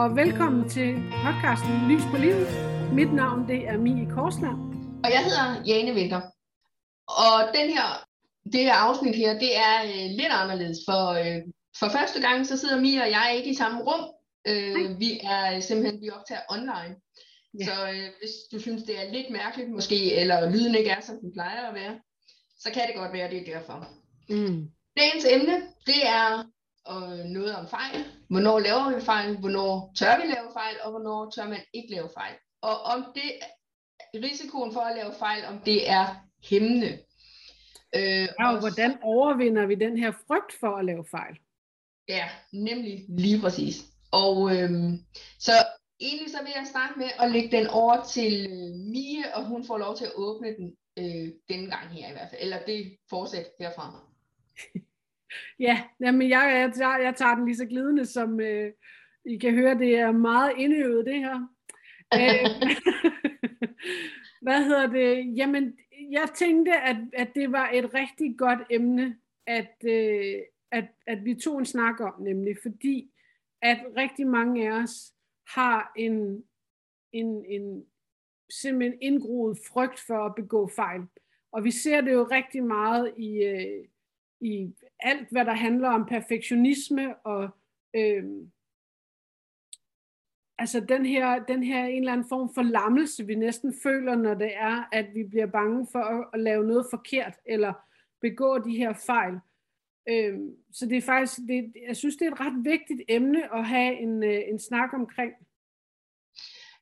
og velkommen til podcasten Lys på livet. Mit navn det er Mie Korsland. Og jeg hedder Jane Vinter. Og den her, det her afsnit her, det er øh, lidt anderledes, for øh, for første gang så sidder Mie og jeg ikke i samme rum. Øh, vi er simpelthen, vi optager online. Ja. Så øh, hvis du synes, det er lidt mærkeligt måske, eller lyden ikke er, som den plejer at være, så kan det godt være, det er derfor. Mm. Dagens emne, det er og noget om fejl. Hvornår laver vi fejl? Hvornår tør vi lave fejl? Og hvornår tør man ikke lave fejl? Og om det risikoen for at lave fejl, om det er hæmmende. Øh, ja, og hvordan overvinder vi den her frygt for at lave fejl? Ja, nemlig lige præcis. Og øhm, så egentlig så vil jeg starte med at lægge den over til øh, Mie, og hun får lov til at åbne den øh, denne gang her i hvert fald. Eller det fortsæt herfra. Ja, jamen jeg, jeg, tager, jeg tager den lige så glidende, som øh, I kan høre, det er meget indøvet det her. Øh, hvad hedder det? Jamen, jeg tænkte, at, at det var et rigtig godt emne, at, øh, at, at vi tog en snak om, nemlig fordi, at rigtig mange af os har en, en, en simpelthen indgroet frygt for at begå fejl. Og vi ser det jo rigtig meget i, øh, i alt, hvad der handler om perfektionisme og øh, altså den her, den her en eller anden form for lammelse, vi næsten føler, når det er, at vi bliver bange for at, at lave noget forkert, eller begå de her fejl. Øh, så det er faktisk, det, jeg synes, det er et ret vigtigt emne at have en, øh, en snak omkring.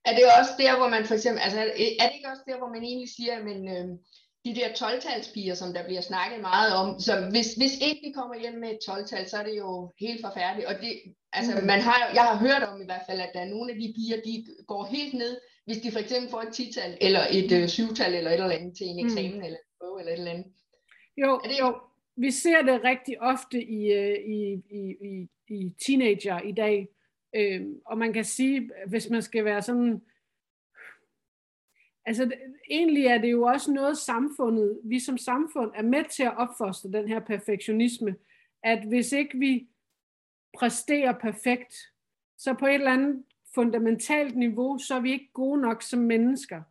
Er det også der, hvor man for eksempel, altså er det ikke også der, hvor man egentlig siger, men øh, de der 12-talspiger, som der bliver snakket meget om. Så hvis, hvis ikke vi kommer hjem med et 12-tal, så er det jo helt forfærdeligt. Og det, altså, mm. man har, jeg har hørt om i hvert fald, at der er nogle af de piger, de går helt ned, hvis de for eksempel får et 10-tal, eller et øh, 7-tal, eller et eller andet til en mm. eksamen, mm. eller, eller et eller andet. Jo, er det, jo, vi ser det rigtig ofte i, øh, i, i, i, i teenager i dag. Øh, og man kan sige, hvis man skal være sådan Altså egentlig er det jo også noget samfundet, vi som samfund er med til at opfostre den her perfektionisme, at hvis ikke vi præsterer perfekt, så på et eller andet fundamentalt niveau, så er vi ikke gode nok som mennesker.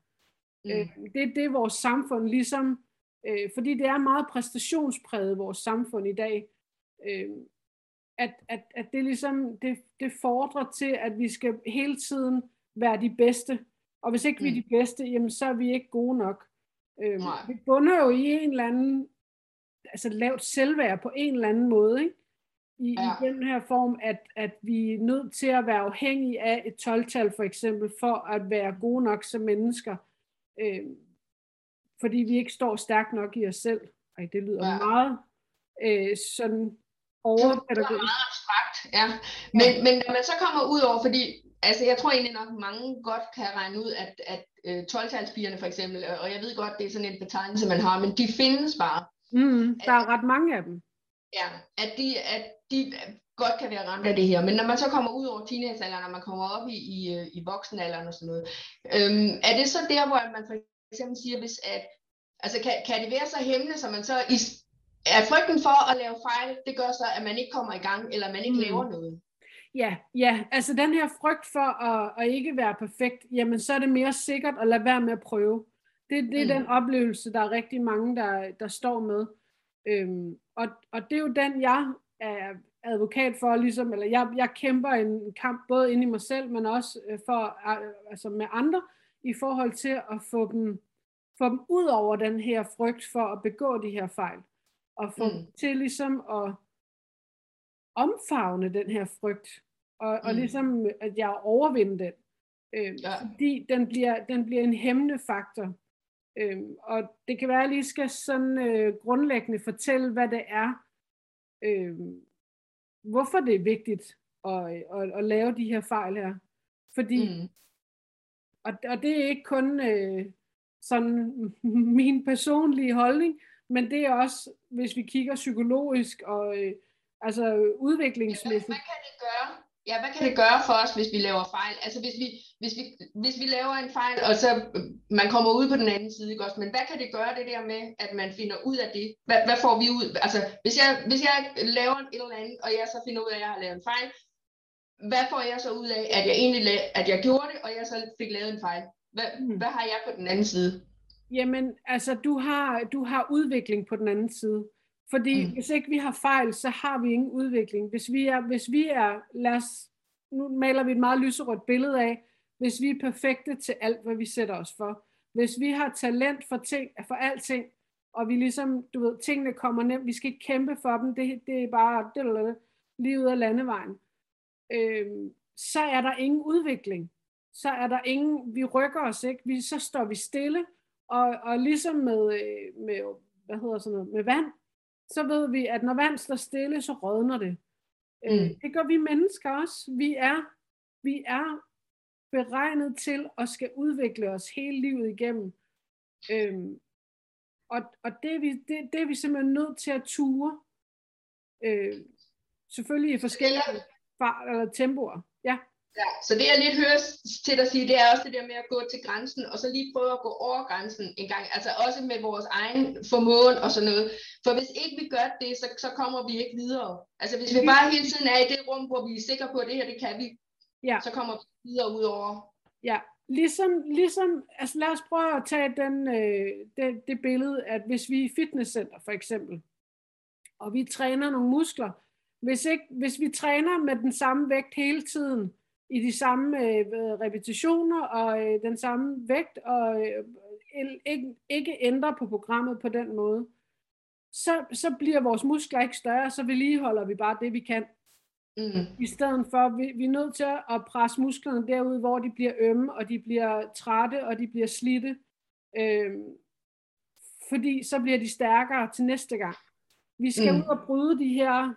Mm. Øh, det, det er vores samfund ligesom, øh, fordi det er meget præstationspræget vores samfund i dag, øh, at, at, at det ligesom, det, det fordrer til, at vi skal hele tiden være de bedste, og hvis ikke mm. vi er mm. de bedste, jamen, så er vi ikke gode nok. Øhm, vi bunder jo i en eller anden, altså lavt selvværd på en eller anden måde, ikke? I, ja. i den her form, at, at vi er nødt til at være afhængige af et 12-tal for eksempel, for at være gode nok som mennesker. Øhm, fordi vi ikke står stærkt nok i os selv. Ej, det lyder ja. meget øh, sådan overpædagogisk. Det er meget abstrakt, ja. Men, ja. men når man så kommer ud over, fordi altså jeg tror egentlig nok, mange godt kan regne ud, at, at uh, 12-talspigerne for eksempel, og jeg ved godt, det er sådan en betegnelse, man har, men de findes bare. Mm, der at, er ret mange af dem. Ja, at de, at de godt kan være ramt af det her. Men når man så kommer ud over teenagealderen, når man kommer op i, i, i voksenalderen og sådan noget, øhm, er det så der, hvor man for eksempel siger, hvis at, altså kan, kan det være så hæmmende, så man så i, er frygten for at lave fejl, det gør så, at man ikke kommer i gang, eller man ikke mm. laver noget? Ja, ja, altså den her frygt for at, at ikke være perfekt, jamen så er det mere sikkert at lade være med at prøve. Det, det er mm. den oplevelse, der er rigtig mange, der, der står med. Øhm, og, og det er jo den, jeg er advokat for, ligesom, eller jeg, jeg kæmper en kamp både inde i mig selv, men også øh, for, altså med andre, i forhold til at få dem, få dem ud over den her frygt for at begå de her fejl. Og få mm. dem til ligesom at omfavne den her frygt, og, og mm. ligesom at jeg overvinder den. Øh, ja. Fordi den bliver, den bliver en hæmmende faktor. Øh, og det kan være, at jeg lige skal sådan øh, grundlæggende fortælle, hvad det er, øh, hvorfor det er vigtigt at, at, at lave de her fejl her. Fordi, mm. og, og det er ikke kun øh, sådan min personlige holdning, men det er også, hvis vi kigger psykologisk og øh, altså udviklingsmæssigt. Ja, hvad kan det gøre? Ja, hvad kan det gøre for os, hvis vi laver fejl? Altså hvis vi, hvis vi, hvis vi laver en fejl, og så øh, man kommer ud på den anden side, ikke også? Men hvad kan det gøre det der med, at man finder ud af det? Hvad, hvad får vi ud? Altså hvis jeg, hvis jeg laver et eller andet, og jeg så finder ud af, at jeg har lavet en fejl, hvad får jeg så ud af, at jeg egentlig la- at jeg gjorde det, og jeg så fik lavet en fejl? Hvad, Mm. hvad har jeg på den anden side? Jamen, altså, du har, du har udvikling på den anden side. Fordi mm. Hvis ikke vi har fejl, så har vi ingen udvikling. Hvis vi er, hvis vi er lad os, nu maler vi et meget lyserødt billede af, hvis vi er perfekte til alt, hvad vi sætter os for. Hvis vi har talent for, ting, for alting, og vi ligesom, du ved, tingene kommer nemt, vi skal ikke kæmpe for dem, det, det er bare det, det, det, lige ud af landevejen. Øhm, så er der ingen udvikling. Så er der ingen, vi rykker os ikke, vi, så står vi stille, og, og ligesom med, øh, med, hvad hedder sådan noget, med vand, så ved vi, at når vand står stille, så rådner det. Mm. Mm. Det gør vi mennesker også. Vi er, vi er beregnet til at skal udvikle os hele livet igennem. Øhm, og og det, er vi, det, det er vi simpelthen nødt til at ture. Øh, selvfølgelig i forskellige fart eller tempoer. Ja. Ja, så det jeg lidt hører til dig sige, det er også det der med at gå til grænsen, og så lige prøve at gå over grænsen en gang, altså også med vores egen formåen og sådan noget. For hvis ikke vi gør det, så, så kommer vi ikke videre. Altså hvis vi bare hele tiden er i det rum, hvor vi er sikre på, at det her, det kan vi, Ja. så kommer vi videre ud over. Ja, ligesom, ligesom altså lad os prøve at tage den, øh, det, det billede, at hvis vi er i fitnesscenter for eksempel, og vi træner nogle muskler, hvis, ikke, hvis vi træner med den samme vægt hele tiden, i de samme øh, repetitioner og øh, den samme vægt, og øh, ikke, ikke ændrer på programmet på den måde, så, så bliver vores muskler ikke større, så vedligeholder vi bare det, vi kan. Mm. I stedet for, vi, vi er nødt til at presse musklerne derud, hvor de bliver ømme, og de bliver trætte, og de bliver slidte. Øhm, fordi så bliver de stærkere til næste gang. Vi skal Mm. ud og bryde de her,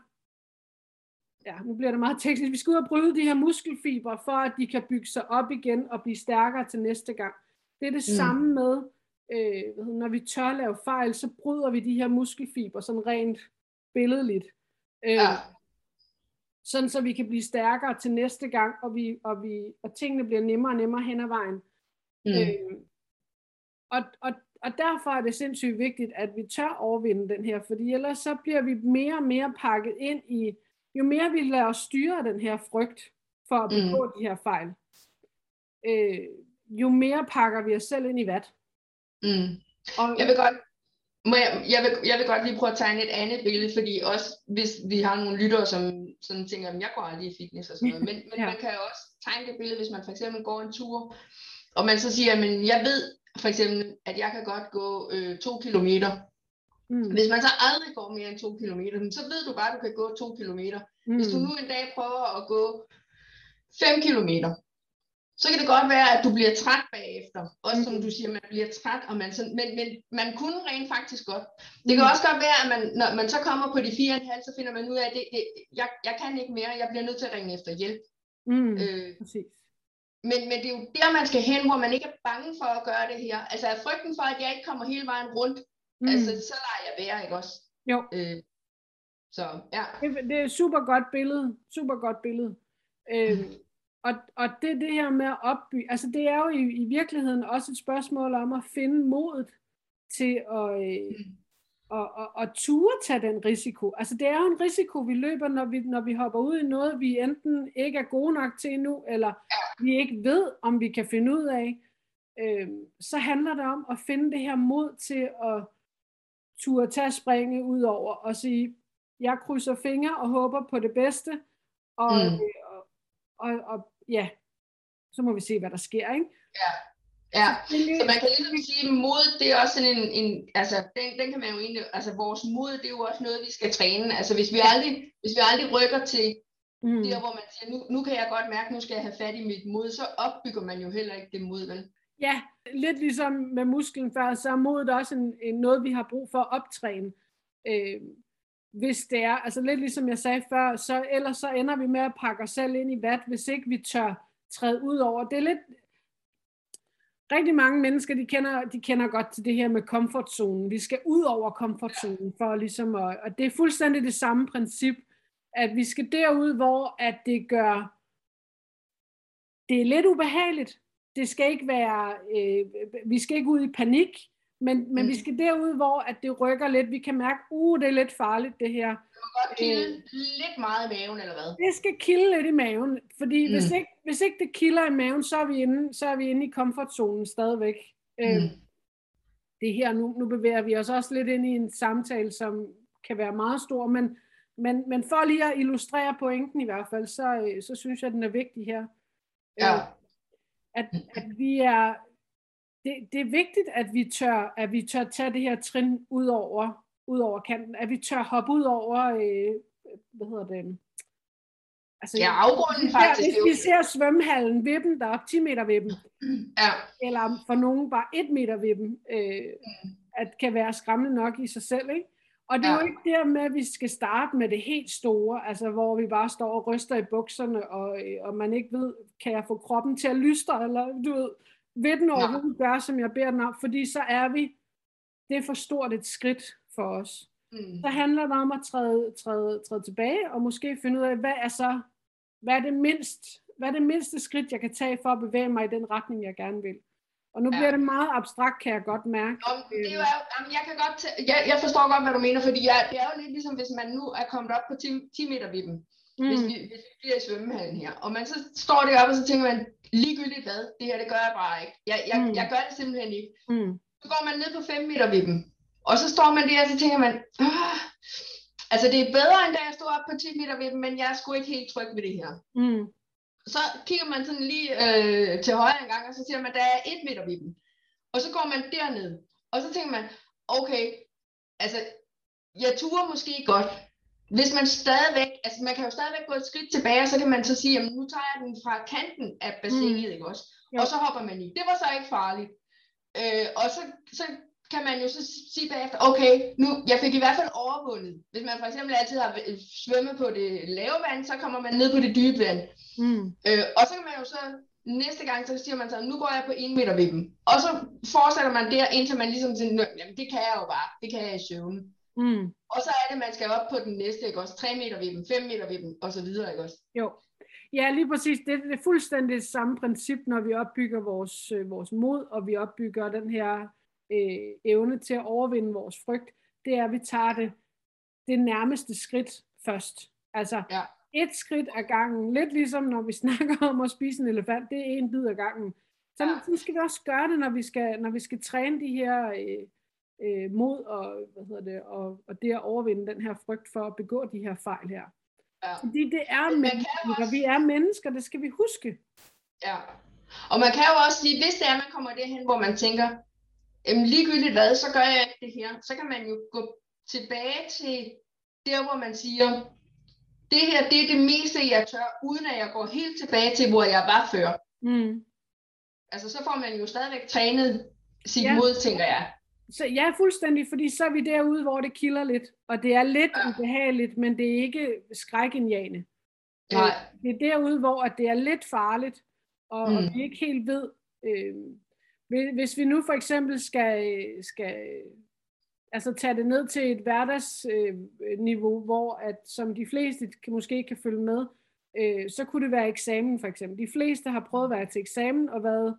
ja, nu bliver det meget teknisk, vi skal ud og bryde de her muskelfibre, for at de kan bygge sig op igen og blive stærkere til næste gang. Det er det Mm. samme med, øh, når vi tør lave fejl, så bryder vi de her muskelfibre sådan rent billedligt. Øh, Ja. sådan så vi kan blive stærkere til næste gang, og, vi, og, vi, og tingene bliver nemmere og nemmere hen ad vejen. Mm. Øh, og, og, og derfor er det sindssygt vigtigt, at vi tør overvinde den her, fordi ellers så bliver vi mere og mere pakket ind i, jo mere vi lader os styre den her frygt for at begå mm. de her fejl, øh, jo mere pakker vi os selv ind i vat. Mm. Og, Jeg vil godt, må jeg, jeg, vil, jeg vil godt lige prøve at tegne et andet billede, fordi også hvis vi har nogle lyttere, som sådan tænker, at jeg går aldrig i fitness og sådan noget, men, men Ja. man kan jo også tegne det billede, hvis man for eksempel går en tur, og man så siger, men jeg ved for eksempel, at jeg kan godt gå øh, to kilometer. Mm, Hvis man så aldrig går mere end to kilometer, så ved du bare, at du kan gå to kilometer. Hvis du mm, nu en dag prøver at gå 5 kilometer, så kan det godt være, at du bliver træt bagefter. Også som Mm. du siger, man bliver træt, og man sådan, men, men man kunne rent faktisk godt. Det kan også godt være, at man, når man så kommer på de 4,5, så finder man ud af, at det, det, jeg, jeg kan ikke mere, jeg bliver nødt til at ringe efter hjælp. mm, Øh, præcis. men, men det er jo der, man skal hen, hvor man ikke er bange for at gøre det her. Altså er frygten for, at jeg ikke kommer hele vejen rundt, Mm. altså så lader jeg være, ikke også? Jo. Øh, så ja. Det, det er et super godt billede. Super godt billede. Øhm, og, og det det her med at opbygge, altså det er jo i, i virkeligheden også et spørgsmål om at finde modet til at, øh, at, at, at ture tage den risiko. Altså det er jo en risiko, vi løber, når vi, når vi hopper ud i noget, vi enten ikke er gode nok til endnu, eller vi ikke ved, om vi kan finde ud af. Øhm, så handler det om at finde det her mod til at turde tage springe ud over og sige, jeg krydser fingre og håber på det bedste, og, Mm. mm. og, og, og ja, så må vi se, hvad der sker, ikke? Ja, Selvfølgelig- så man kan ligesom sige, at mod, det er også sådan en, en altså, den, den kan man jo egentlig, altså vores mod, det er jo også noget, vi skal træne. Altså hvis vi aldrig, hvis vi aldrig rykker til mm. der, hvor man siger, nu, nu kan jeg godt mærke, nu skal jeg have fat i mit mod, så opbygger man jo heller ikke det mod, vel? Ja, lidt ligesom med musklen før, så er modet også en, en, noget, vi har brug for at optræne. Øh, hvis det er, altså lidt ligesom jeg sagde før, så ellers så ender vi med at pakke os selv ind i vat, hvis ikke vi tør træde ud over. Det er lidt, rigtig mange mennesker, de kender, de kender godt til det her med komfortzonen. Vi skal ud over komfortzonen for ligesom at, og det er fuldstændig det samme princip, at vi skal derud, hvor at det gør, det er lidt ubehageligt. Det skal ikke være, øh, vi skal ikke ud i panik, men, men Mm. vi skal derud, hvor at det rykker lidt. Vi kan mærke, uh, det er lidt farligt det her. må godt kilde øh, lidt meget i maven, eller hvad? Det skal kilde lidt i maven, fordi mm. hvis, ikke, hvis ikke det kilder i maven, så er vi inde, så er vi inde i komfortzonen stadigvæk. Øh, mm. Øh, det her, nu, nu bevæger vi os også lidt ind i en samtale, som kan være meget stor, men, men, men for lige at illustrere pointen i hvert fald, så, øh, så synes jeg, den er vigtig her. Ja. Øh, at, at vi er, det, det er vigtigt, at vi tør, at vi tør tage det her trin ud over, ud over kanten, at vi tør hoppe ud over, øh, hvad hedder det, Altså, ja, afgrunden faktisk. Hvis vi ser svømmehallen, vippen op, 10 meter vippen, ja. eller for nogen bare 1 meter vippen, øh, mm. at kan være skræmmende nok i sig selv, ikke? Og det er ja. jo ikke der med, at vi skal starte med det helt store, altså hvor vi bare står og ryster i bukserne, og, øh, og man ikke ved, kan jeg få kroppen til at lystre, eller du ved, ved den overhovedet ja. gøre, som jeg beder den om, fordi så er vi, det er for stort et skridt for os. Mm. Så handler det om at træde, træde, træde tilbage, og måske finde ud af, hvad er så, hvad er det mindst, hvad er det mindste skridt, jeg kan tage for at bevæge mig i den retning, jeg gerne vil. Og nu ja. bliver det meget abstrakt, kan jeg godt mærke. Nå, det er jo, jamen, jeg, kan godt jeg, jeg forstår godt, hvad du mener, fordi jeg, det er jo lidt ligesom, hvis man nu er kommet op på 10, 10 meter vippen, mm. hvis, vi, hvis vi bliver i svømmehallen her, og man så står deroppe, og så tænker man, ligegyldigt hvad, det her, det gør jeg bare ikke. Jeg, jeg, mm. jeg gør det simpelthen ikke. Mm. Så går man ned på 5 meter vippen, og så står man der, og så tænker man, Åh! altså det er bedre, end da jeg stod op på 10 meter vippen, men jeg er sgu ikke helt tryg ved det her. Mm så kigger man sådan lige øh, til højre en gang, og så siger man, der er et meter vippen. Og så går man derned, og så tænker man, okay, altså, jeg turer måske godt. Hvis man stadigvæk, altså man kan jo stadigvæk gå et skridt tilbage, og så kan man så sige, jamen nu tager jeg den fra kanten af bassinet, mm. ikke også? Jo. Og så hopper man i. Det var så ikke farligt. Øh, og så, så kan man jo så sige bagefter, okay, nu, jeg fik i hvert fald overvundet. Hvis man for eksempel altid har svømmet på det lave vand, så kommer man ned på det dybe vand. Mm. Øh, og så kan man jo så næste gang, så siger man så, nu går jeg på 1 meter vippen. Og så fortsætter man der, indtil man ligesom siger, jamen det kan jeg jo bare, det kan jeg i søvn. Mm. Og så er det, man skal op på den næste, ikke også? 3 meter vippen, 5 meter vippen, og så videre, ikke også? Jo. Ja, lige præcis. Det, det er fuldstændig det samme princip, når vi opbygger vores, øh, vores mod, og vi opbygger den her øh, evne til at overvinde vores frygt, det er, at vi tager det, det nærmeste skridt først. Altså, ja. et skridt ad gangen. Lidt ligesom når vi snakker om at spise en elefant, det er en bid ad gangen. Så, ja. skal vi også gøre det, når vi skal, når vi skal træne de her øh, øh, mod og, hvad hedder det, og, og det at overvinde den her frygt for at begå de her fejl her. Ja. Fordi det er mennesker, også... vi er mennesker, det skal vi huske. Ja, og man kan jo også sige, hvis det er, man kommer derhen, hvor man tænker, jamen ligegyldigt hvad, så gør jeg ikke det her. Så kan man jo gå tilbage til der, hvor man siger, det her, det er det meste, jeg tør, uden at jeg går helt tilbage til, hvor jeg var før. Mm. Altså, så får man jo stadigvæk trænet sit ja. mod, tænker jeg. Så ja, fuldstændig, fordi så er vi derude, hvor det kilder lidt, og det er lidt ja. ubehageligt, men det er ikke skrækindjagende. Nej. Det er derude, hvor det er lidt farligt, og, mm. vi ikke helt ved, øh, hvis vi nu for eksempel skal, skal altså tage det ned til et hverdagsniveau, hvor at, som de fleste kan, måske kan følge med, øh, så kunne det være eksamen for eksempel. De fleste har prøvet at være til eksamen og været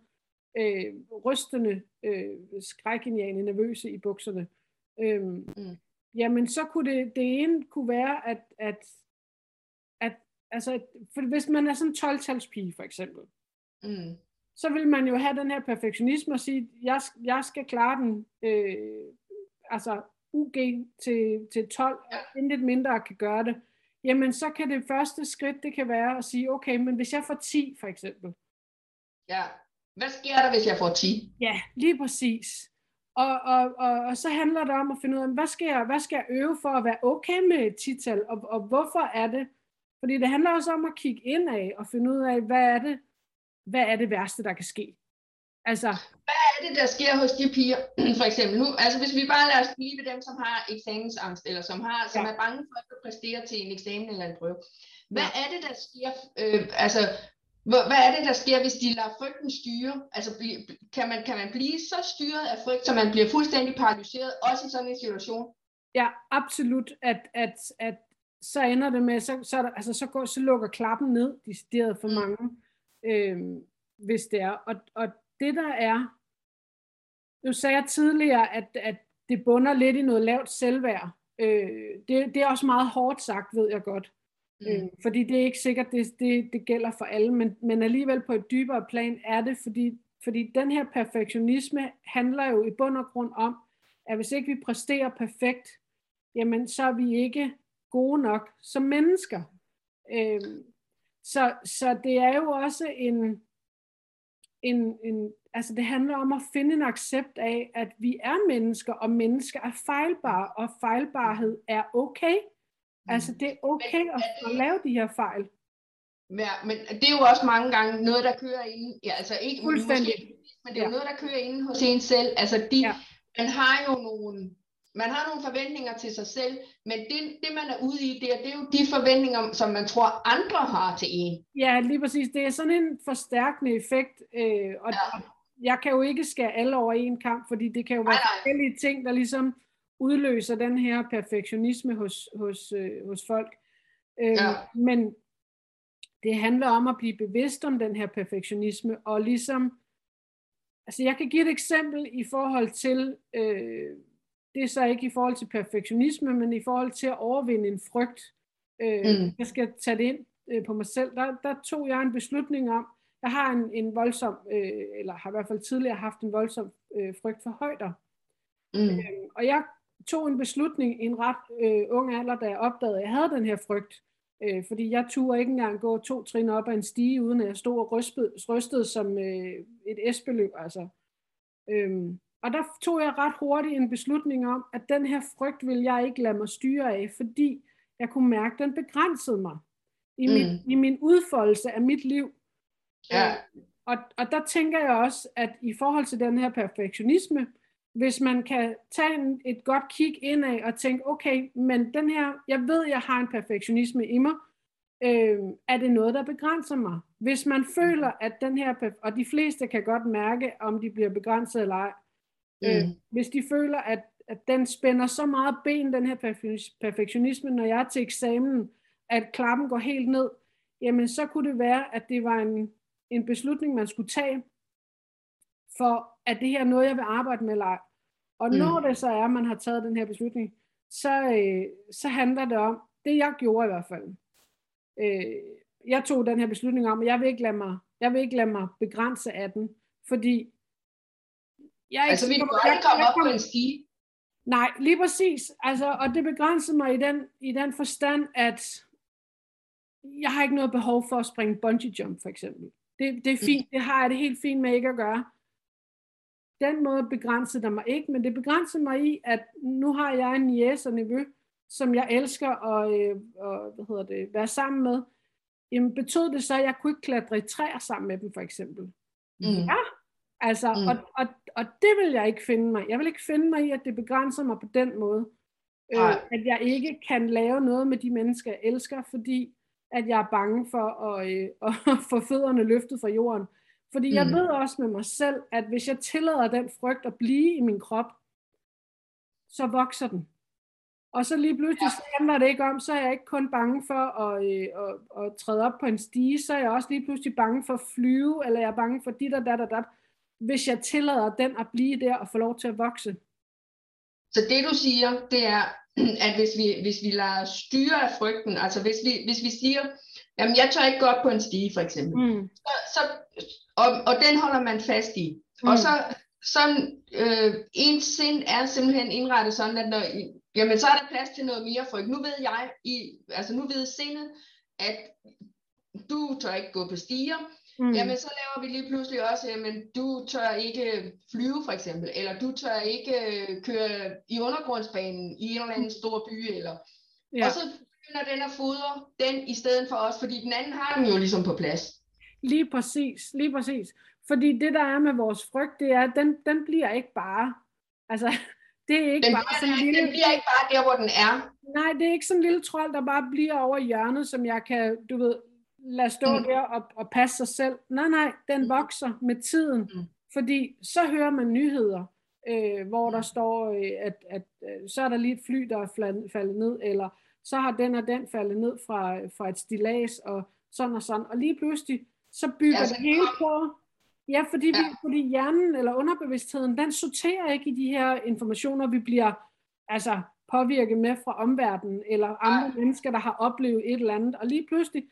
øh, rystende, øh, skrækindjagende, nervøse i bukserne. Øh, mm. Jamen, så kunne det, det ene kunne være, at, at, at altså, for hvis man er sådan en 12-talspige for eksempel, mm så vil man jo have den her perfektionisme og sige, jeg, jeg skal klare den øh, altså UG til, til 12, og intet mindre kan gøre det. Jamen, så kan det første skridt, det kan være at sige, okay, men hvis jeg får 10 for eksempel. Ja, hvad sker der, hvis jeg får 10? Ja, lige præcis. Og, og, og, og så handler det om at finde ud af, hvad skal jeg, hvad skal jeg øve for at være okay med et tital, og, og hvorfor er det? Fordi det handler også om at kigge ind af og finde ud af, hvad er det, hvad er det værste, der kan ske? Altså, hvad er det, der sker hos de piger, for eksempel nu? Altså hvis vi bare lader os blive ved dem, som har eksamensangst, eller som, har, som ja. er bange for at præstere til en eksamen eller en prøve. Hvad ja. er det, der sker? Øh, altså, hvad er det, der sker, hvis de lader frygten styre? Altså, kan man, kan man blive så styret af frygt, så man bliver fuldstændig paralyseret, også i sådan en situation? Ja, absolut. At, at, at så ender det med, så, så, altså, så, går, så lukker klappen ned, de for mm. mange øh, hvis det er. Og, og det der er, nu sagde jeg tidligere, at, at det bunder lidt i noget lavt selvværd. Øh, det, det er også meget hårdt sagt, ved jeg godt. Mm. Øh, fordi det er ikke sikkert, det, det, det gælder for alle, men, men alligevel på et dybere plan er det, fordi, fordi den her perfektionisme handler jo i bund og grund om, at hvis ikke vi præsterer perfekt, jamen så er vi ikke gode nok som mennesker. Øh, så, så det er jo også en, en, en, altså det handler om at finde en accept af, at vi er mennesker, og mennesker er fejlbare, og fejlbarhed er okay. Altså det er okay at, at lave de her fejl. Ja, men det er jo også mange gange noget, der kører ind, ja, altså ikke Fuldstændig. Måske, men det er jo ja. noget, der kører ind hos en selv. Altså de, ja. man har jo nogle, man har nogle forventninger til sig selv, men det, det man er ude i der, det er jo de forventninger, som man tror andre har til en. Ja, lige præcis. Det er sådan en forstærkende effekt, øh, og ja. jeg kan jo ikke skære alle over en kamp, fordi det kan jo være forskellige ting, der ligesom udløser den her perfektionisme hos, hos, øh, hos folk. Øh, ja. Men det handler om at blive bevidst om den her perfektionisme, og ligesom, altså jeg kan give et eksempel i forhold til, øh, det er så ikke i forhold til perfektionisme, men i forhold til at overvinde en frygt. Øh, mm. Jeg skal tage det ind øh, på mig selv. Der, der tog jeg en beslutning om, jeg har en, en voldsom, øh, eller har i hvert fald tidligere haft en voldsom øh, frygt for højder. Mm. Øh, og jeg tog en beslutning i en ret øh, ung alder, da jeg opdagede, at jeg havde den her frygt. Øh, fordi jeg turde ikke engang gå to trin op ad en stige, uden at jeg stod og rystede, rystede som øh, et esbeløb. Altså. Øhm, og der tog jeg ret hurtigt en beslutning om, at den her frygt vil jeg ikke lade mig styre af, fordi jeg kunne mærke, at den begrænsede mig i, mm. min, i min udfoldelse af mit liv. Ja. Øh, og, og der tænker jeg også, at i forhold til den her perfektionisme, hvis man kan tage en, et godt kig indad og tænke, okay, men den her, jeg ved, jeg har en perfektionisme i mig, øh, er det noget, der begrænser mig? Hvis man føler, at den her, og de fleste kan godt mærke, om de bliver begrænset eller ej, mm. hvis de føler, at, at den spænder så meget ben, den her perfektionisme, når jeg er til eksamen, at klappen går helt ned, jamen så kunne det være, at det var en, en beslutning, man skulle tage, for at det her er noget, jeg vil arbejde med eller ej. Og mm. når det så er, at man har taget den her beslutning, så, øh, så handler det om, det jeg gjorde i hvert fald. Øh, jeg tog den her beslutning om, at jeg vil ikke lade mig, jeg vil ikke lade mig begrænse af den, fordi jeg altså, vi kan ikke komme op på en stige. Nej, lige præcis. Altså, og det begrænsede mig i den, i den forstand, at jeg har ikke noget behov for at springe bungee jump, for eksempel. Det, det er fint, det har jeg det helt fint med ikke at gøre den måde begrænsede der mig ikke, men det begrænsede mig i, at nu har jeg en niece og nevø, som jeg elsker at øh, og, hvad hedder det, være sammen med. Jamen betød det så, at jeg kunne ikke klatre i træer sammen med dem, for eksempel? Mm. Ja, altså, mm. og, og, og det vil jeg ikke finde mig Jeg vil ikke finde mig i, at det begrænser mig på den måde. Øh, at jeg ikke kan lave noget med de mennesker, jeg elsker, fordi at jeg er bange for at, øh, at få fødderne løftet fra jorden. Fordi jeg mm. ved også med mig selv, at hvis jeg tillader den frygt at blive i min krop, så vokser den. Og så lige pludselig ja. handler det ikke om, så er jeg ikke kun bange for at, øh, at, at træde op på en stige, så er jeg også lige pludselig bange for at flyve, eller jeg er bange for dit og dat og dat, hvis jeg tillader den at blive der og få lov til at vokse. Så det du siger, det er, at hvis vi, hvis vi lader styre af frygten, altså hvis vi, hvis vi siger, jamen jeg tør ikke gå op på en stige for eksempel, mm. så, så og, og den holder man fast i. Mm. Og så sådan, øh, ens sind er simpelthen indrettet sådan, at når, jamen, så er der plads til noget mere frygt. Nu ved jeg, i, altså nu ved sindet, at du tør ikke gå på stiger, mm. jamen så laver vi lige pludselig også, jamen du tør ikke flyve for eksempel, eller du tør ikke øh, køre i undergrundsbanen i en eller anden stor by, eller, ja. og så begynder den at fodre den i stedet for os, fordi den anden har den jo ligesom på plads. Lige præcis, lige præcis. Fordi det, der er med vores frygt, det er, at den, den bliver ikke bare, altså, det er ikke den bare sådan en lille... Den bliver ikke bare der, hvor den er. Nej, det er ikke sådan en lille trold, der bare bliver over hjørnet, som jeg kan, du ved, lade stå mm. der og, og passe sig selv. Nej, nej, den mm. vokser med tiden. Mm. Fordi så hører man nyheder, øh, hvor der mm. står, øh, at, at øh, så er der lige et fly, der er faldet ned, eller så har den og den faldet ned fra, fra et stilas, og sådan og sådan. Og lige pludselig, så bygger ja, det hele på. Ja, fordi, ja. Vi, fordi hjernen eller underbevidstheden, den sorterer ikke i de her informationer. Vi bliver altså påvirket med fra omverdenen, eller andre Ej. mennesker, der har oplevet et eller andet, og lige pludselig,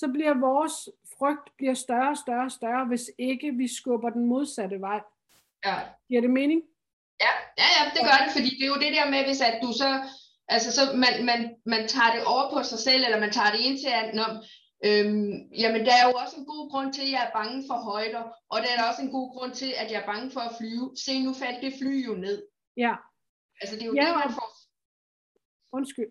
så bliver vores frygt bliver større og større og større, hvis ikke vi skubber den modsatte vej. Ja. Giver det mening? Ja, ja, ja, det gør det, fordi det er jo det der med, hvis at du så, altså så man, man, man tager det over på sig selv, eller man tager det ind til, at når, øhm, jamen der er jo også en god grund til, at jeg er bange for højder, og der er også en god grund til, at jeg er bange for at flyve. Se, nu faldt det fly jo ned. Ja. Altså det er jo ja, det, man får... Undskyld.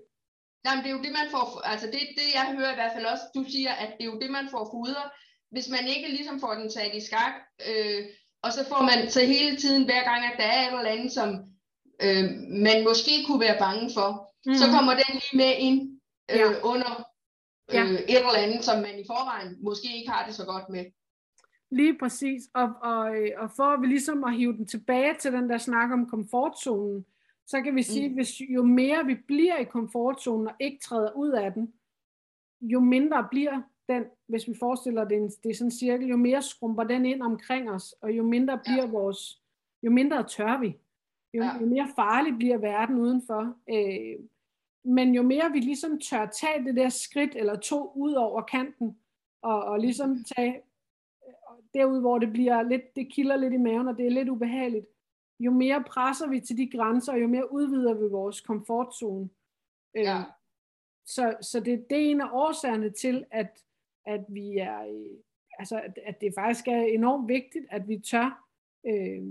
Nej, men det er jo det, man får, altså det, det jeg hører i hvert fald også, du siger, at det er jo det, man får fuder, hvis man ikke ligesom får den sat i skak, øh, og så får man så hele tiden, hver gang, at der er et eller andet, som øh, man måske kunne være bange for, mm. så kommer den lige med ind øh, ja. under øh, ja. et eller andet, som man i forvejen måske ikke har det så godt med. Lige præcis, og, og, og for vi ligesom at hive den tilbage til den der snak om komfortzonen, så kan vi sige, mm. hvis jo mere vi bliver i komfortzonen og ikke træder ud af den, jo mindre bliver den, hvis vi forestiller det, det er sådan en cirkel, jo mere skrumper den ind omkring os, og jo mindre bliver ja. vores, jo mindre tør vi. Jo, ja. jo mere farlig bliver verden udenfor. Øh, men jo mere vi ligesom tør tage det der skridt eller to ud over kanten, og, og ligesom tage derud, hvor det bliver lidt, det kilder lidt i maven, og det er lidt ubehageligt, jo mere presser vi til de grænser, og jo mere udvider vi vores komfortzone. Øh, ja. Så, så det, det er en af årsagerne til, at, at vi er, altså at, at det faktisk er enormt vigtigt, at vi tør øh,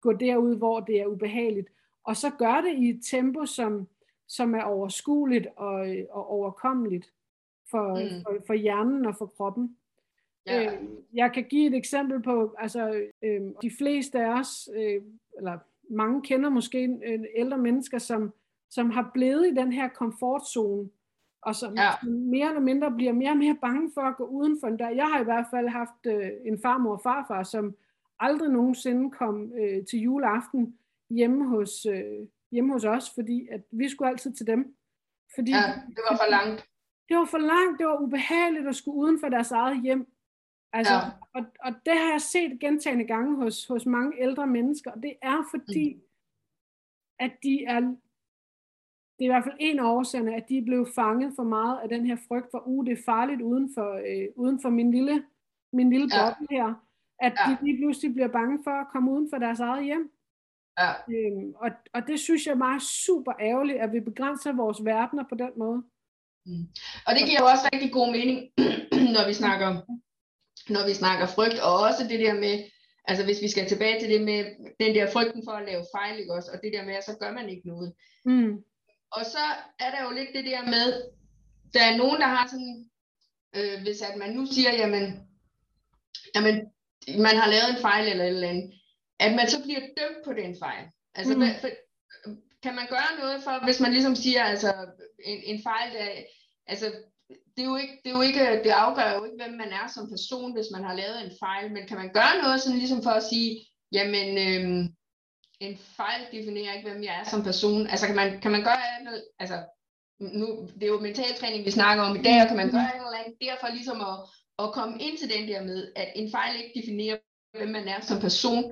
gå derud, hvor det er ubehageligt. Og så gør det i et tempo, som, som er overskueligt og, og overkommeligt for, mm. for, for hjernen og for kroppen. Ja. Øh, jeg kan give et eksempel på, altså øh, de fleste af os, øh, eller mange kender måske øh, ældre mennesker, som, som har blevet i den her komfortzone, og som ja. mere eller mindre bliver mere og mere bange for at gå uden for den der. Jeg har i hvert fald haft øh, en farmor og farfar, som aldrig nogensinde kom øh, til juleaften hjemme hos, øh, hjemme hos os, fordi at vi skulle altid til dem. Fordi, ja, det var for langt. Det var for langt, det var ubehageligt at skulle uden for deres eget hjem. Altså, ja. og, og det har jeg set gentagende gange hos, hos mange ældre mennesker, og det er fordi, mm. at de er, det er i hvert fald en af årsagerne, at de er blevet fanget for meget af den her frygt for, uh, det er farligt uden for, øh, uden for min lille, min lille ja. boble her, at ja. de lige pludselig bliver bange for at komme uden for deres eget hjem. Ja. Øhm, og, og det synes jeg er meget super ærgerligt, at vi begrænser vores verdener på den måde. Mm. Og det giver jo også rigtig god mening, når vi snakker om når vi snakker frygt, og også det der med, altså hvis vi skal tilbage til det med den der frygten for at lave fejl, ikke også, og det der med, at så gør man ikke noget. Mm. Og så er der jo lidt det der med, der er nogen, der har sådan, øh, hvis at man nu siger, jamen, jamen, man har lavet en fejl eller et eller andet, at man så bliver dømt på den fejl. Altså, mm. for, kan man gøre noget for, hvis man ligesom siger, altså, en, en fejl, der, altså, det er jo ikke, det, er jo ikke, det afgør jo ikke, hvem man er som person, hvis man har lavet en fejl, men kan man gøre noget sådan ligesom for at sige, jamen, øhm, en fejl definerer ikke, hvem jeg er som person. Altså kan man, kan man gøre andet, altså nu, det er jo mentaltræning, vi snakker om i dag, og kan man gøre noget andet derfor ligesom at, at komme ind til den der med, at en fejl ikke definerer, hvem man er som person,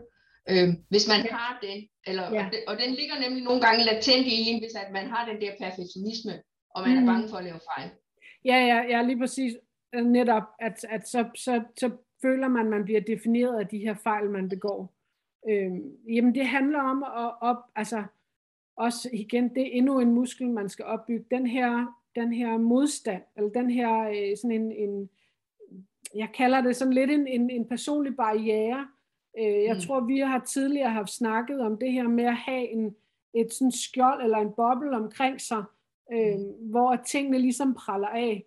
øh, hvis man har den, eller, ja. og, det, og den ligger nemlig nogle gange latent i en, hvis at man har den der perfektionisme, og man mm. er bange for at lave fejl. Ja, ja, ja, lige præcis. Øh, netop, at, at så, så, så føler man, at man bliver defineret af de her fejl, man begår. Øhm, jamen, det handler om at op, altså, også igen, det er endnu en muskel, man skal opbygge. Den her, den her modstand, eller den her øh, sådan en, en, jeg kalder det sådan lidt en, en, en personlig barriere. Øh, jeg mm. tror, vi har tidligere haft snakket om det her med at have en, et sådan skjold eller en boble omkring sig, øh, hvor tingene ligesom praller af.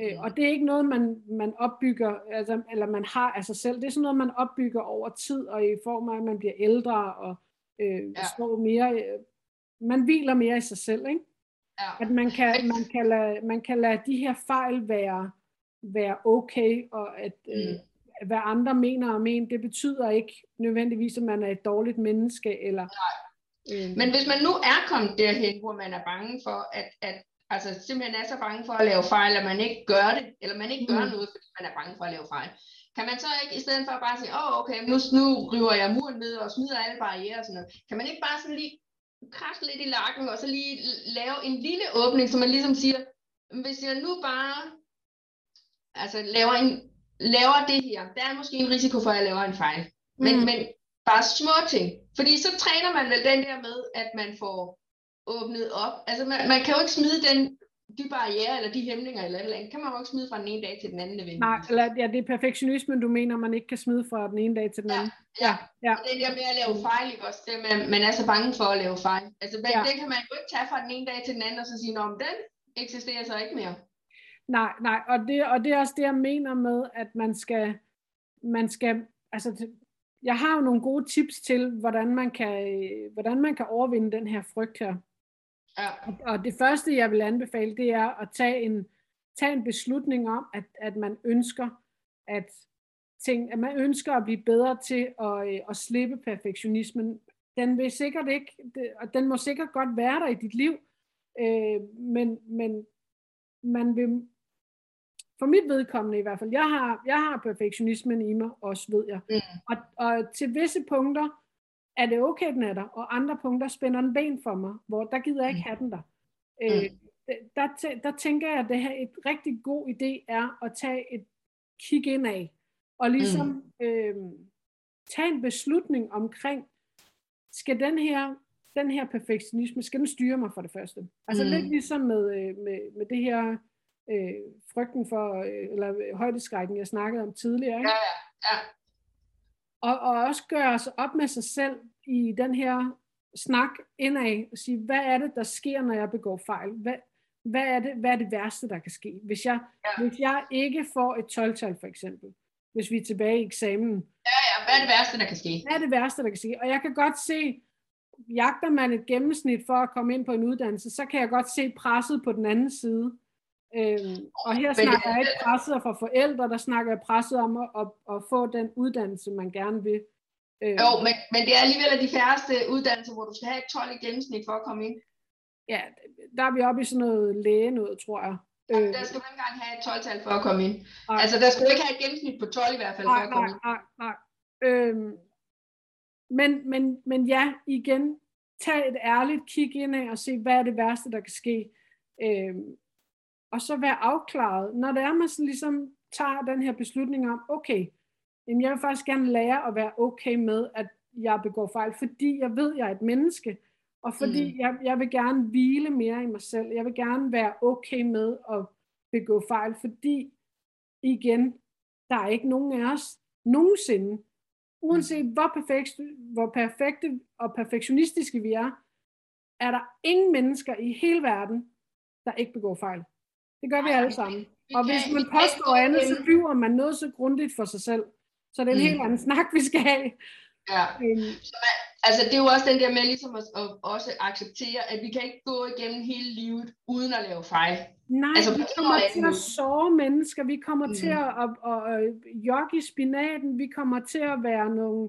Øh, og det er ikke noget, man, man opbygger, altså, eller man har af sig selv. Det er sådan noget, man opbygger over tid, og i form af, at man bliver ældre, og øh, ja. står mere, øh, man hviler mere i sig selv, ikke? Ja. At man kan, man, kan lade, man kan lade de her fejl være, være okay, og at øh, mm. hvad andre mener om en, det betyder ikke nødvendigvis, at man er et dårligt menneske, eller Nej Mm. Men hvis man nu er kommet derhen, hvor man er bange for, at, at altså simpelthen er så bange for at lave fejl, at man ikke gør det, eller man ikke gør mm. noget, fordi man er bange for at lave fejl, kan man så ikke, i stedet for bare sige, åh oh, okay, nu, nu river jeg muren ned og smider alle barriere og sådan noget, kan man ikke bare sådan lige krasse lidt i lakken, og så lige lave en lille åbning, så man ligesom siger, hvis jeg nu bare altså, laver, en, laver det her, der er måske en risiko for, at jeg laver en fejl. Men, mm. men bare små ting. Fordi så træner man vel den der med, at man får åbnet op. Altså man, man kan jo ikke smide den de barriere eller de hæmninger eller eller andet, kan man jo ikke smide fra den ene dag til den anden nødvendigvis. Nej, eller ja, det er perfektionismen, du mener, man ikke kan smide fra den ene dag til den anden. Ja, ja. ja. Og den der med at lave fejl, ikke også? Det, man, man er så bange for at lave fejl. Altså, ja. den kan man jo ikke tage fra den ene dag til den anden, og så sige, om den eksisterer så ikke mere. Nej, nej, og det, og det er også det, jeg mener med, at man skal, man skal, altså, jeg har jo nogle gode tips til, hvordan man kan, hvordan man kan overvinde den her frygt her. Ja. Og det første, jeg vil anbefale, det er at tage en, tage en beslutning om, at, at man ønsker at ting, at man ønsker at blive bedre til at, øh, at slippe perfektionismen. Den vil sikkert ikke, og den må sikkert godt være der i dit liv, øh, men, men man vil, for mit vedkommende i hvert fald, jeg har, jeg har perfektionismen i mig, også ved jeg. Mm. Og, og til visse punkter, er det okay, den er der, og andre punkter spænder den ben for mig, hvor der gider jeg ikke mm. have den der. Øh, mm. der, der tænker jeg, at det her et rigtig god idé er at tage et kig ind af, og ligesom mm. øh, tage en beslutning omkring, skal den her, den her perfektionisme, skal den styre mig for det første? Altså mm. lidt ligesom med, øh, med, med det her øh, frygten for, øh, eller højdeskrækken, jeg snakkede om tidligere. Ikke? Ja, ja, ja og, og også gøre sig op med sig selv i den her snak indad og sige, hvad er det, der sker, når jeg begår fejl? Hvad, hvad, er, det, hvad er det værste, der kan ske? Hvis jeg, ja. hvis jeg ikke får et 12-tal for eksempel, hvis vi er tilbage i eksamen. Ja, ja, hvad er det værste, der kan ske? Hvad er det værste, der kan ske? Og jeg kan godt se, jagter man et gennemsnit for at komme ind på en uddannelse, så kan jeg godt se presset på den anden side. Øhm, og her snakker jeg ikke presset for forældre, der snakker jeg presset om at, at, at få den uddannelse, man gerne vil. Øhm, jo, men, men det er alligevel de færreste uddannelser, hvor du skal have et 12 i gennemsnit for at komme ind. Ja, der er vi oppe i sådan noget læge noget, tror jeg. Ja, der skal du ikke engang have et 12-tal for at komme ind. Nej. Altså, der skal du ikke have et gennemsnit på 12 i hvert fald nej, for at komme nej, ind. Nej, nej, øhm, men, men, men ja, igen, tag et ærligt kig ind og se, hvad er det værste, der kan ske. Øhm, og så være afklaret, når det er, man sådan ligesom tager den her beslutning om, okay, jamen jeg vil faktisk gerne lære at være okay med, at jeg begår fejl, fordi jeg ved, at jeg er et menneske, og fordi mm. jeg, jeg vil gerne hvile mere i mig selv. Jeg vil gerne være okay med at begå fejl, fordi igen, der er ikke nogen af os nogensinde, uanset hvor, perfekt, hvor perfekte og perfektionistiske vi er, er der ingen mennesker i hele verden, der ikke begår fejl. Det gør vi alle sammen. Og hvis man påstår andet, så flyver man noget så grundigt for sig selv. Så det er en mm. helt anden snak, vi skal have. Ja. Um, altså det er jo også den der med ligesom at, at også acceptere, at vi kan ikke gå igennem hele livet uden at lave fejl. Nej, altså, vi kommer til at såre mennesker, vi kommer mm. til at, at, at, at jogge i spinaten, vi kommer til at være nogle,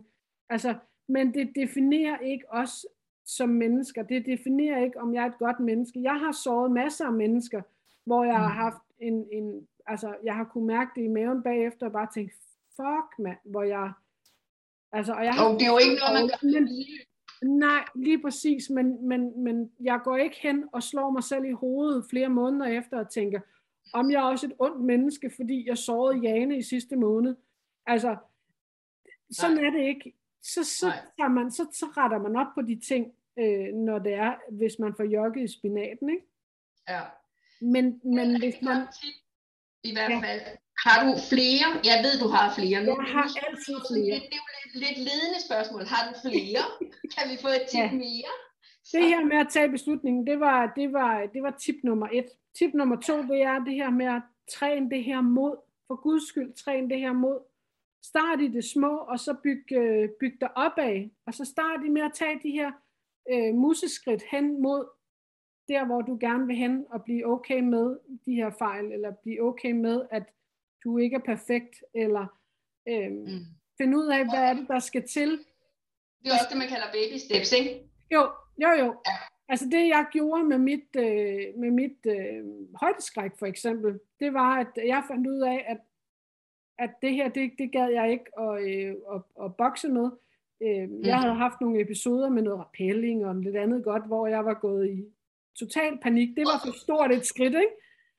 altså, men det definerer ikke os som mennesker, det definerer ikke, om jeg er et godt menneske. Jeg har såret masser af mennesker, hvor jeg har mm. haft en, en altså jeg har kunne mærke det i maven bagefter, og bare tænkt, fuck mand, hvor jeg, altså, og jeg har, oh, det er jo ikke noget, man kan Nej, lige præcis, men, men, men jeg går ikke hen og slår mig selv i hovedet flere måneder efter og tænker, om jeg er også et ondt menneske, fordi jeg sårede Jane i sidste måned. Altså, sådan Nej. er det ikke. Så, så, tager man, så, så retter man op på de ting, øh, når det er, hvis man får jogget i spinaten, ikke? Ja. Men, men hvis man... I hvert fald. Ja. Har du flere? Jeg ved, du har flere. Nu, jeg har altid flere. Det, det er jo lidt, lidt ledende spørgsmål. Har du flere? kan vi få et tip ja. mere? Det her med at tage beslutningen, det var, det, var, det var tip nummer et. Tip nummer to, det er det her med at træne det her mod. For guds skyld, træn det her mod. Start i det små, og så byg, øh, byg dig opad. Og så start i med at tage de her øh, museskridt hen mod der, hvor du gerne vil hen og blive okay med de her fejl, eller blive okay med, at du ikke er perfekt, eller øhm, mm. finde ud af, hvad er det, der skal til. Det er også det, man kalder baby steps, ikke? Jo, jo, jo. Ja. Altså det, jeg gjorde med mit, øh, med mit øh, højdeskræk for eksempel, det var, at jeg fandt ud af, at, at det her, det, det gad jeg ikke at, øh, at, at bokse med. Øh, jeg havde haft nogle episoder med noget rappelling og lidt andet godt, hvor jeg var gået i total panik. Det var for stort et skridt, ikke?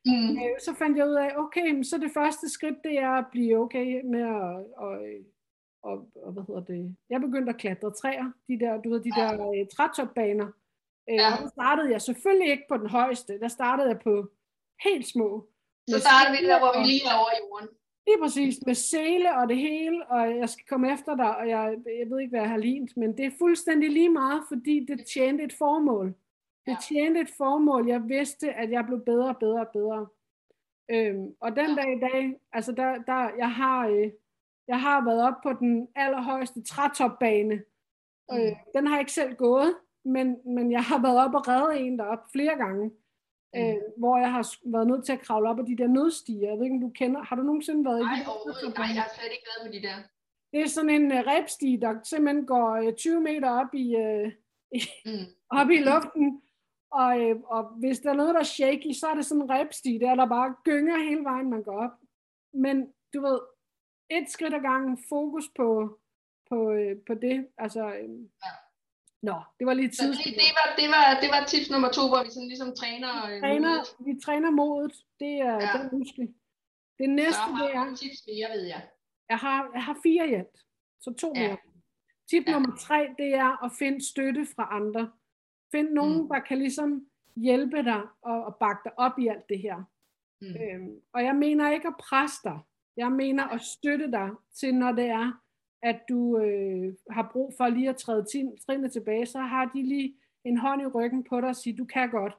Mm. Øh, så fandt jeg ud af, okay, så det første skridt, det er at blive okay med at, og, og, og hvad hedder det, jeg begyndte at klatre træer, de der, du ved, de der uh, trætopbaner. Øh, ja. Og der startede jeg selvfølgelig ikke på den højeste, der startede jeg på helt små. Så startede vi der, hvor vi lige er over jorden. Lige præcis, med sele og det hele, og jeg skal komme efter dig, og jeg, jeg ved ikke, hvad jeg har lignet, men det er fuldstændig lige meget, fordi det tjente et formål. Det tjente et formål. Jeg vidste, at jeg blev bedre og bedre og bedre. Øhm, og den dag i dag, altså der, der jeg har, øh, jeg har været op på den allerhøjeste trætopbane. Øh, mm. Den har jeg ikke selv gået, men, men jeg har været op og reddet en derop flere gange. Mm. Øh, hvor jeg har været nødt til at kravle op af de der nødstiger. Jeg ved ikke, om du kender. Har du nogensinde været nej, i de der Nej, jeg har slet ikke været på de der. Det er sådan en uh, rebstige, der simpelthen går uh, 20 meter op i, uh, mm. op i luften. Og, øh, og hvis der er noget, der er shaky, så er det sådan en rebstige der, der bare gynger hele vejen, man går op. Men du ved, et skridt ad gangen, fokus på, på, øh, på det. Altså, øh, ja. Nå, det var lige tid. Det, det, var, det, var, det var tips nummer to, hvor vi sådan ligesom træner, vi træner modet. Vi træner modet. Det er ja. det er Det næste, så det er... tips mere, ved jeg. Jeg har, jeg har fire hjælp. Så to ja. mere. Tip ja. nummer tre, det er at finde støtte fra andre. Find nogen, mm. der kan ligesom hjælpe dig og, og bakke dig op i alt det her. Mm. Øhm, og jeg mener ikke at presse dig. Jeg mener at støtte dig til, når det er, at du øh, har brug for lige at træde trinene tilbage, så har de lige en hånd i ryggen på dig og siger, du kan godt,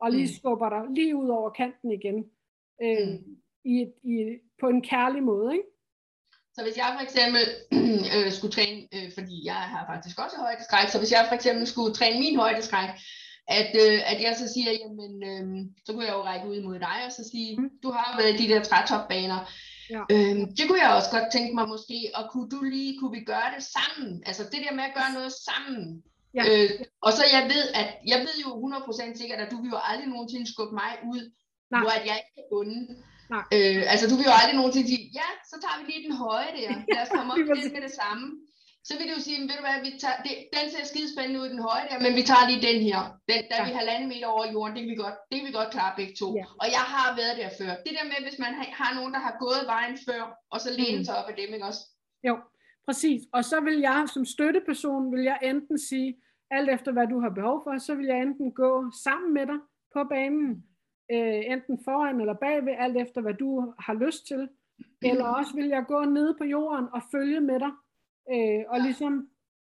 og lige mm. skubber dig lige ud over kanten igen, øh, mm. i, i, på en kærlig måde, ikke? Så hvis jeg for eksempel øh, skulle træne, øh, fordi jeg har faktisk også højdeskræk, så hvis jeg for eksempel skulle træne min højdeskræk, at, øh, at jeg så siger, jamen, øh, så kunne jeg jo række ud mod dig og så sige, mm. du har været de der trætopbaner. Ja. Øh, det kunne jeg også godt tænke mig måske, og kunne du lige, kunne vi gøre det sammen? Altså det der med at gøre noget sammen. Ja. Øh, og så jeg ved, at jeg ved jo 100% sikkert, at du vil jo aldrig nogensinde skubbe mig ud, Nej. hvor at jeg ikke er Øh, altså du vil jo aldrig nogensinde sige, ja, så tager vi lige den høje der, lad os komme op til med det samme. Så vil du sige, ved du hvad, vi tager, det, den ser skidespændende ud, den høje der, men vi tager lige den her. Den, der er ja. vi halvanden meter over jorden, det kan vi godt, det kan vi godt klare begge to. Ja. Og jeg har været der før. Det der med, hvis man har nogen, der har gået vejen før, og så læne mm. sig op af dem, ikke også? Jo, præcis. Og så vil jeg som støtteperson, vil jeg enten sige, alt efter hvad du har behov for, så vil jeg enten gå sammen med dig på banen, øh, enten foran eller bagved, alt efter hvad du har lyst til. Eller også vil jeg gå ned på jorden og følge med dig, øh, og ligesom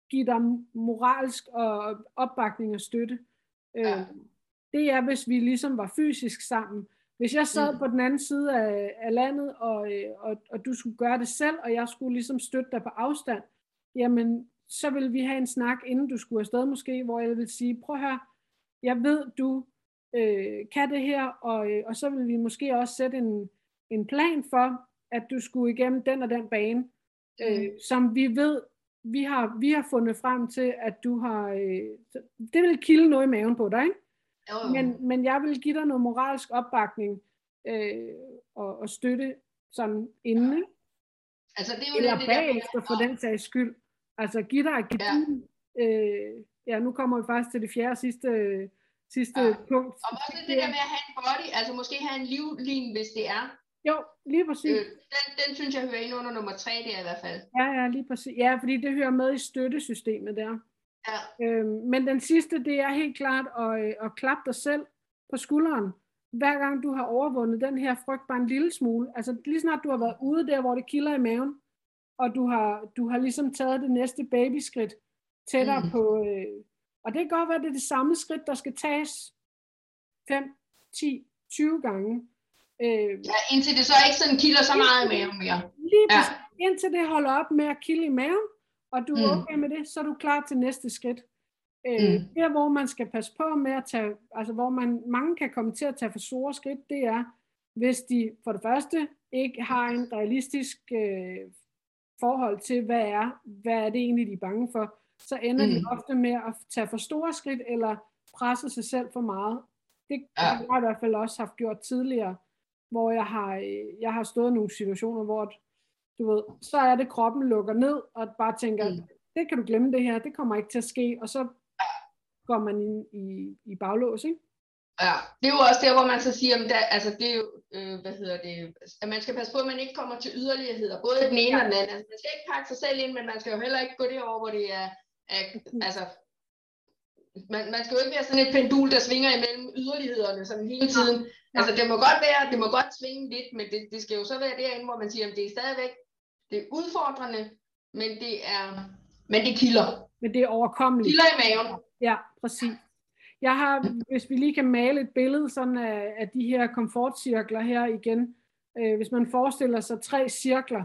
give dig moralsk og opbakning og støtte. Øh, det er, hvis vi ligesom var fysisk sammen. Hvis jeg sad mm. på den anden side af, af landet, og, øh, og, og du skulle gøre det selv, og jeg skulle ligesom støtte dig på afstand, jamen, så vil vi have en snak, inden du skulle afsted måske, hvor jeg vil sige, prøv at høre, jeg ved, du øh, kan det her, og, øh, og så vil vi måske også sætte en, en plan for, at du skulle igennem den og den bane, øh, mm. som vi ved, vi har, vi har fundet frem til, at du har, øh, det vil kilde noget i maven på dig, ikke? Jo. Men, men jeg vil give dig noget moralsk opbakning øh, og, og støtte sådan inden, ikke? Altså, det er jo Eller det, bagefter for den sags skyld. Altså give dig et ja. øh, ja, nu kommer vi faktisk til det fjerde sidste øh, sidste ja. punkt. Og også det der med at have en body, altså måske have en livlin, hvis det er. Jo, lige præcis. Øh, den, den synes jeg hører ind under nummer tre der i hvert fald. Ja, ja, lige præcis. Ja, fordi det hører med i støttesystemet der. Ja. Øhm, men den sidste, det er helt klart at, øh, at klappe dig selv på skulderen. Hver gang du har overvundet den her frygt bare en lille smule. Altså lige snart du har været ude der, hvor det kilder i maven, og du har, du har ligesom taget det næste babyskridt tættere mm. på, øh, og det kan godt være, at det er det samme skridt, der skal tages 5, 10, 20 gange. Øh, ja, indtil det så ikke sådan kilder så meget i maven mere. Lige ja. indtil det holder op med at kilde i maven, og du er mm. okay med det, så er du klar til næste skridt. Øh, mm. Der, hvor man skal passe på med at tage, altså hvor man, mange kan komme til at tage for store skridt, det er, hvis de for det første ikke har en realistisk øh, forhold til, hvad er, hvad er det egentlig, de er bange for så ender mm. de ofte med at tage for store skridt, eller presse sig selv for meget. Det ja. har jeg i hvert fald også haft gjort tidligere, hvor jeg har, jeg har stået i nogle situationer, hvor du ved, så er det kroppen lukker ned, og bare tænker, mm. det kan du glemme det her, det kommer ikke til at ske, og så går man ind i, i baglås, ikke? Ja, det er jo også der, hvor man så siger, at altså det er jo, øh, hvad hedder det, at man skal passe på, at man ikke kommer til yderligheder, både den ene og den anden. Altså, man skal ikke pakke sig selv ind, men man skal jo heller ikke gå derover, hvor det er altså, man, man skal jo ikke være sådan et pendul, der svinger imellem yderlighederne sådan hele tiden. Altså det må godt være, det må godt svinge lidt, men det, det skal jo så være derinde, hvor man siger, at det er stadigvæk, det er udfordrende, men det er, men det kilder. Men det er overkommeligt. Kilder i maven. Ja, præcis. Jeg har, hvis vi lige kan male et billede sådan af, af de her komfortcirkler her igen. Øh, hvis man forestiller sig tre cirkler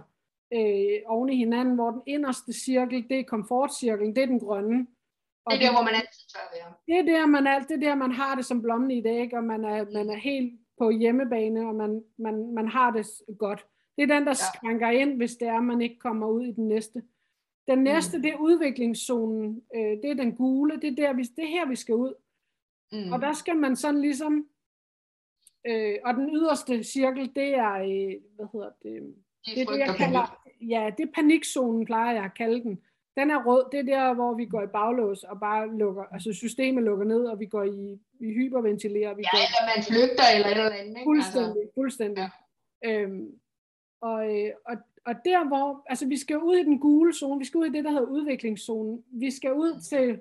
øh, oven i hinanden, hvor den inderste cirkel, det er komfortcirklen, det er den grønne. Og det er der, hvor man altid tør være. Det er der, man, alt, det er der, man har det som blommen i ikke? og man er, man er helt på hjemmebane, og man, man, man har det godt. Det er den, der ja. skranker ind, hvis det er, man ikke kommer ud i den næste. Den næste, mm. det er udviklingszonen. Øh, det er den gule. Det er, der, vi, det er her, vi skal ud. Mm. Og der skal man sådan ligesom, øh, og den yderste cirkel, det er, øh, hvad hedder det, det er det, jeg kalder, ja, det er panikzonen, plejer jeg at kalde den. Den er rød, det er der, hvor vi går i baglås og bare lukker, altså systemet lukker ned, og vi går i, vi hyperventilerer. Vi ja, går, eller man flygter eller et eller andet. Ikke? Fuldstændig, altså. fuldstændig. Ja. Øhm, og, øh, og, og der hvor, altså vi skal ud i den gule zone, vi skal ud i det, der hedder udviklingszonen. Vi skal ud til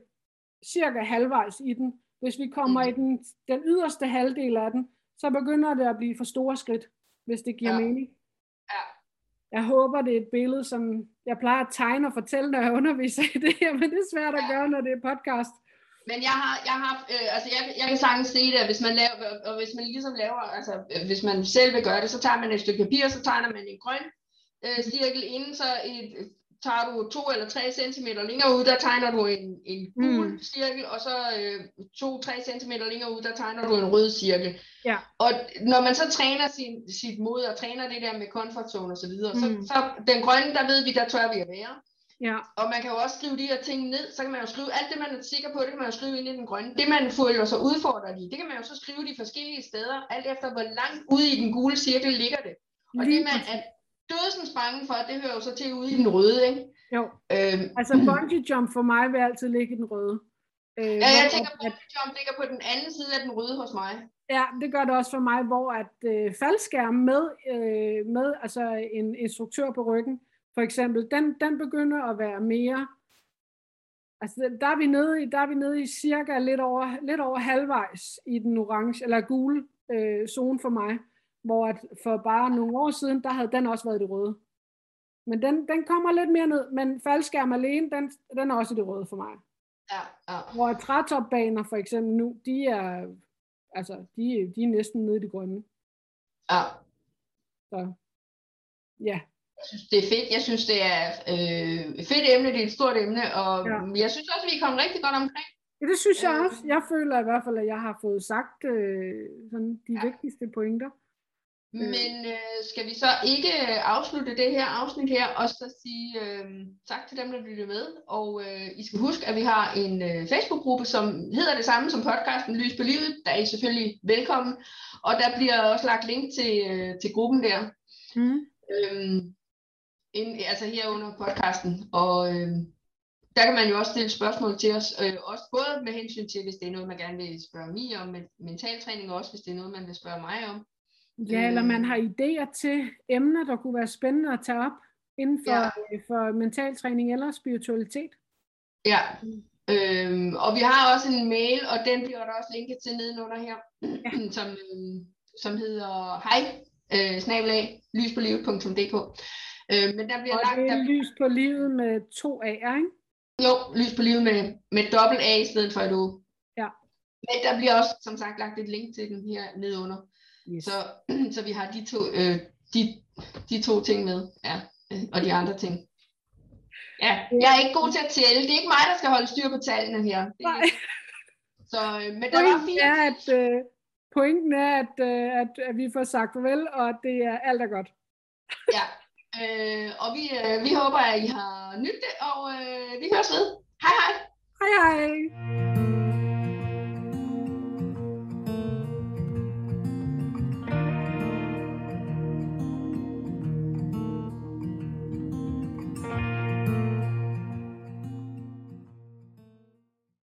cirka halvvejs i den, hvis vi kommer mm. i den, den yderste halvdel af den, så begynder det at blive for store skridt, hvis det giver ja. mening. Jeg håber, det er et billede, som jeg plejer at tegne og fortælle, når jeg underviser i det her, men det er svært at ja. gøre, når det er podcast. Men jeg har, jeg har, øh, altså jeg, jeg kan sagtens se det, hvis man laver, og hvis man ligesom laver, altså øh, hvis man selv vil gøre det, så tager man et stykke papir, så tegner man en grøn øh, cirkel inden, så et, tager du to eller tre centimeter længere ud, der tegner du en, en gul mm. cirkel, og så øh, to-tre centimeter længere ud, der tegner du en rød cirkel. Ja. Og når man så træner sin, sit mod, og træner det der med comfort zone og så videre, mm. så, så den grønne, der ved vi, der tør vi at være. Ja. Og man kan jo også skrive de her ting ned, så kan man jo skrive alt det, man er sikker på, det kan man jo skrive ind i den grønne. Det, man føler sig udfordret i, det kan man jo så skrive de forskellige steder, alt efter hvor langt ude i den gule cirkel ligger det. Og Lige det, man er dødsens bange for, det hører jo så til ude i den røde, ikke? Jo, øhm, altså bungee jump for mig vil altid ligge i den røde. Øh, ja, jeg tænker, at bungee jump ligger på den anden side af den røde hos mig. Ja, det gør det også for mig, hvor at øh, faldskærm med, øh, med altså en instruktør på ryggen, for eksempel, den, den begynder at være mere, altså der er vi nede i, der er vi nede i cirka lidt over, lidt over halvvejs i den orange, eller gule øh, zone for mig, hvor at for bare nogle år siden, der havde den også været det røde. Men den, den kommer lidt mere ned, men faldskærm alene, den, den er også det røde for mig. Ja, ja. Hvor trætopbaner for eksempel nu, de er, altså, de, de er næsten nede i det grønne. Ja. Så, ja. Jeg synes, det er fedt. Jeg synes, det er øh, et fedt emne. Det er et stort emne, og ja. jeg synes også, vi er kommet rigtig godt omkring. Ja, det synes jeg øh. også. Jeg føler i hvert fald, at jeg har fået sagt øh, sådan de ja. vigtigste pointer. Mm. Men øh, skal vi så ikke afslutte det her afsnit her, og så sige øh, tak til dem, der lyttede med. Og øh, I skal huske, at vi har en øh, Facebook-gruppe, som hedder det samme som podcasten Lys på Livet. Der er I selvfølgelig velkommen. Og der bliver også lagt link til, øh, til gruppen der. Mm. Øhm, ind, altså her under podcasten. Og øh, der kan man jo også stille spørgsmål til os, øh, også både med hensyn til, hvis det er noget, man gerne vil spørge mig om, men mentaltræning også, hvis det er noget, man vil spørge mig om. Ja, eller man har idéer til emner, der kunne være spændende at tage op inden for, ja. Øh, for mentaltræning eller spiritualitet. Ja, øhm, og vi har også en mail, og den bliver der også linket til nedenunder her, ja. som, øhm, som hedder hej, øh, snabelag, lyspolivet.dk. Øh, men der bliver og lagt... det er der... lys på livet med to A'er, ikke? Jo, lys på livet med, med dobbelt A i stedet for et O. Ja. Men der bliver også, som sagt, lagt et link til den her nedunder. Yes. Så, så vi har de to, øh, de, de to ting med, ja, øh, og de andre ting. Ja, jeg er ikke god til at tælle. Det er ikke mig, der skal holde styr på tallene her. Det, Nej. Så, øh, men der var fire. Er, at, øh, pointen er, at, øh, at, at vi får sagt farvel, og at det er alt er godt. ja, øh, og vi, øh, vi håber, at I har nydt det, og øh, vi høres ved. Hej hej. Hej hej.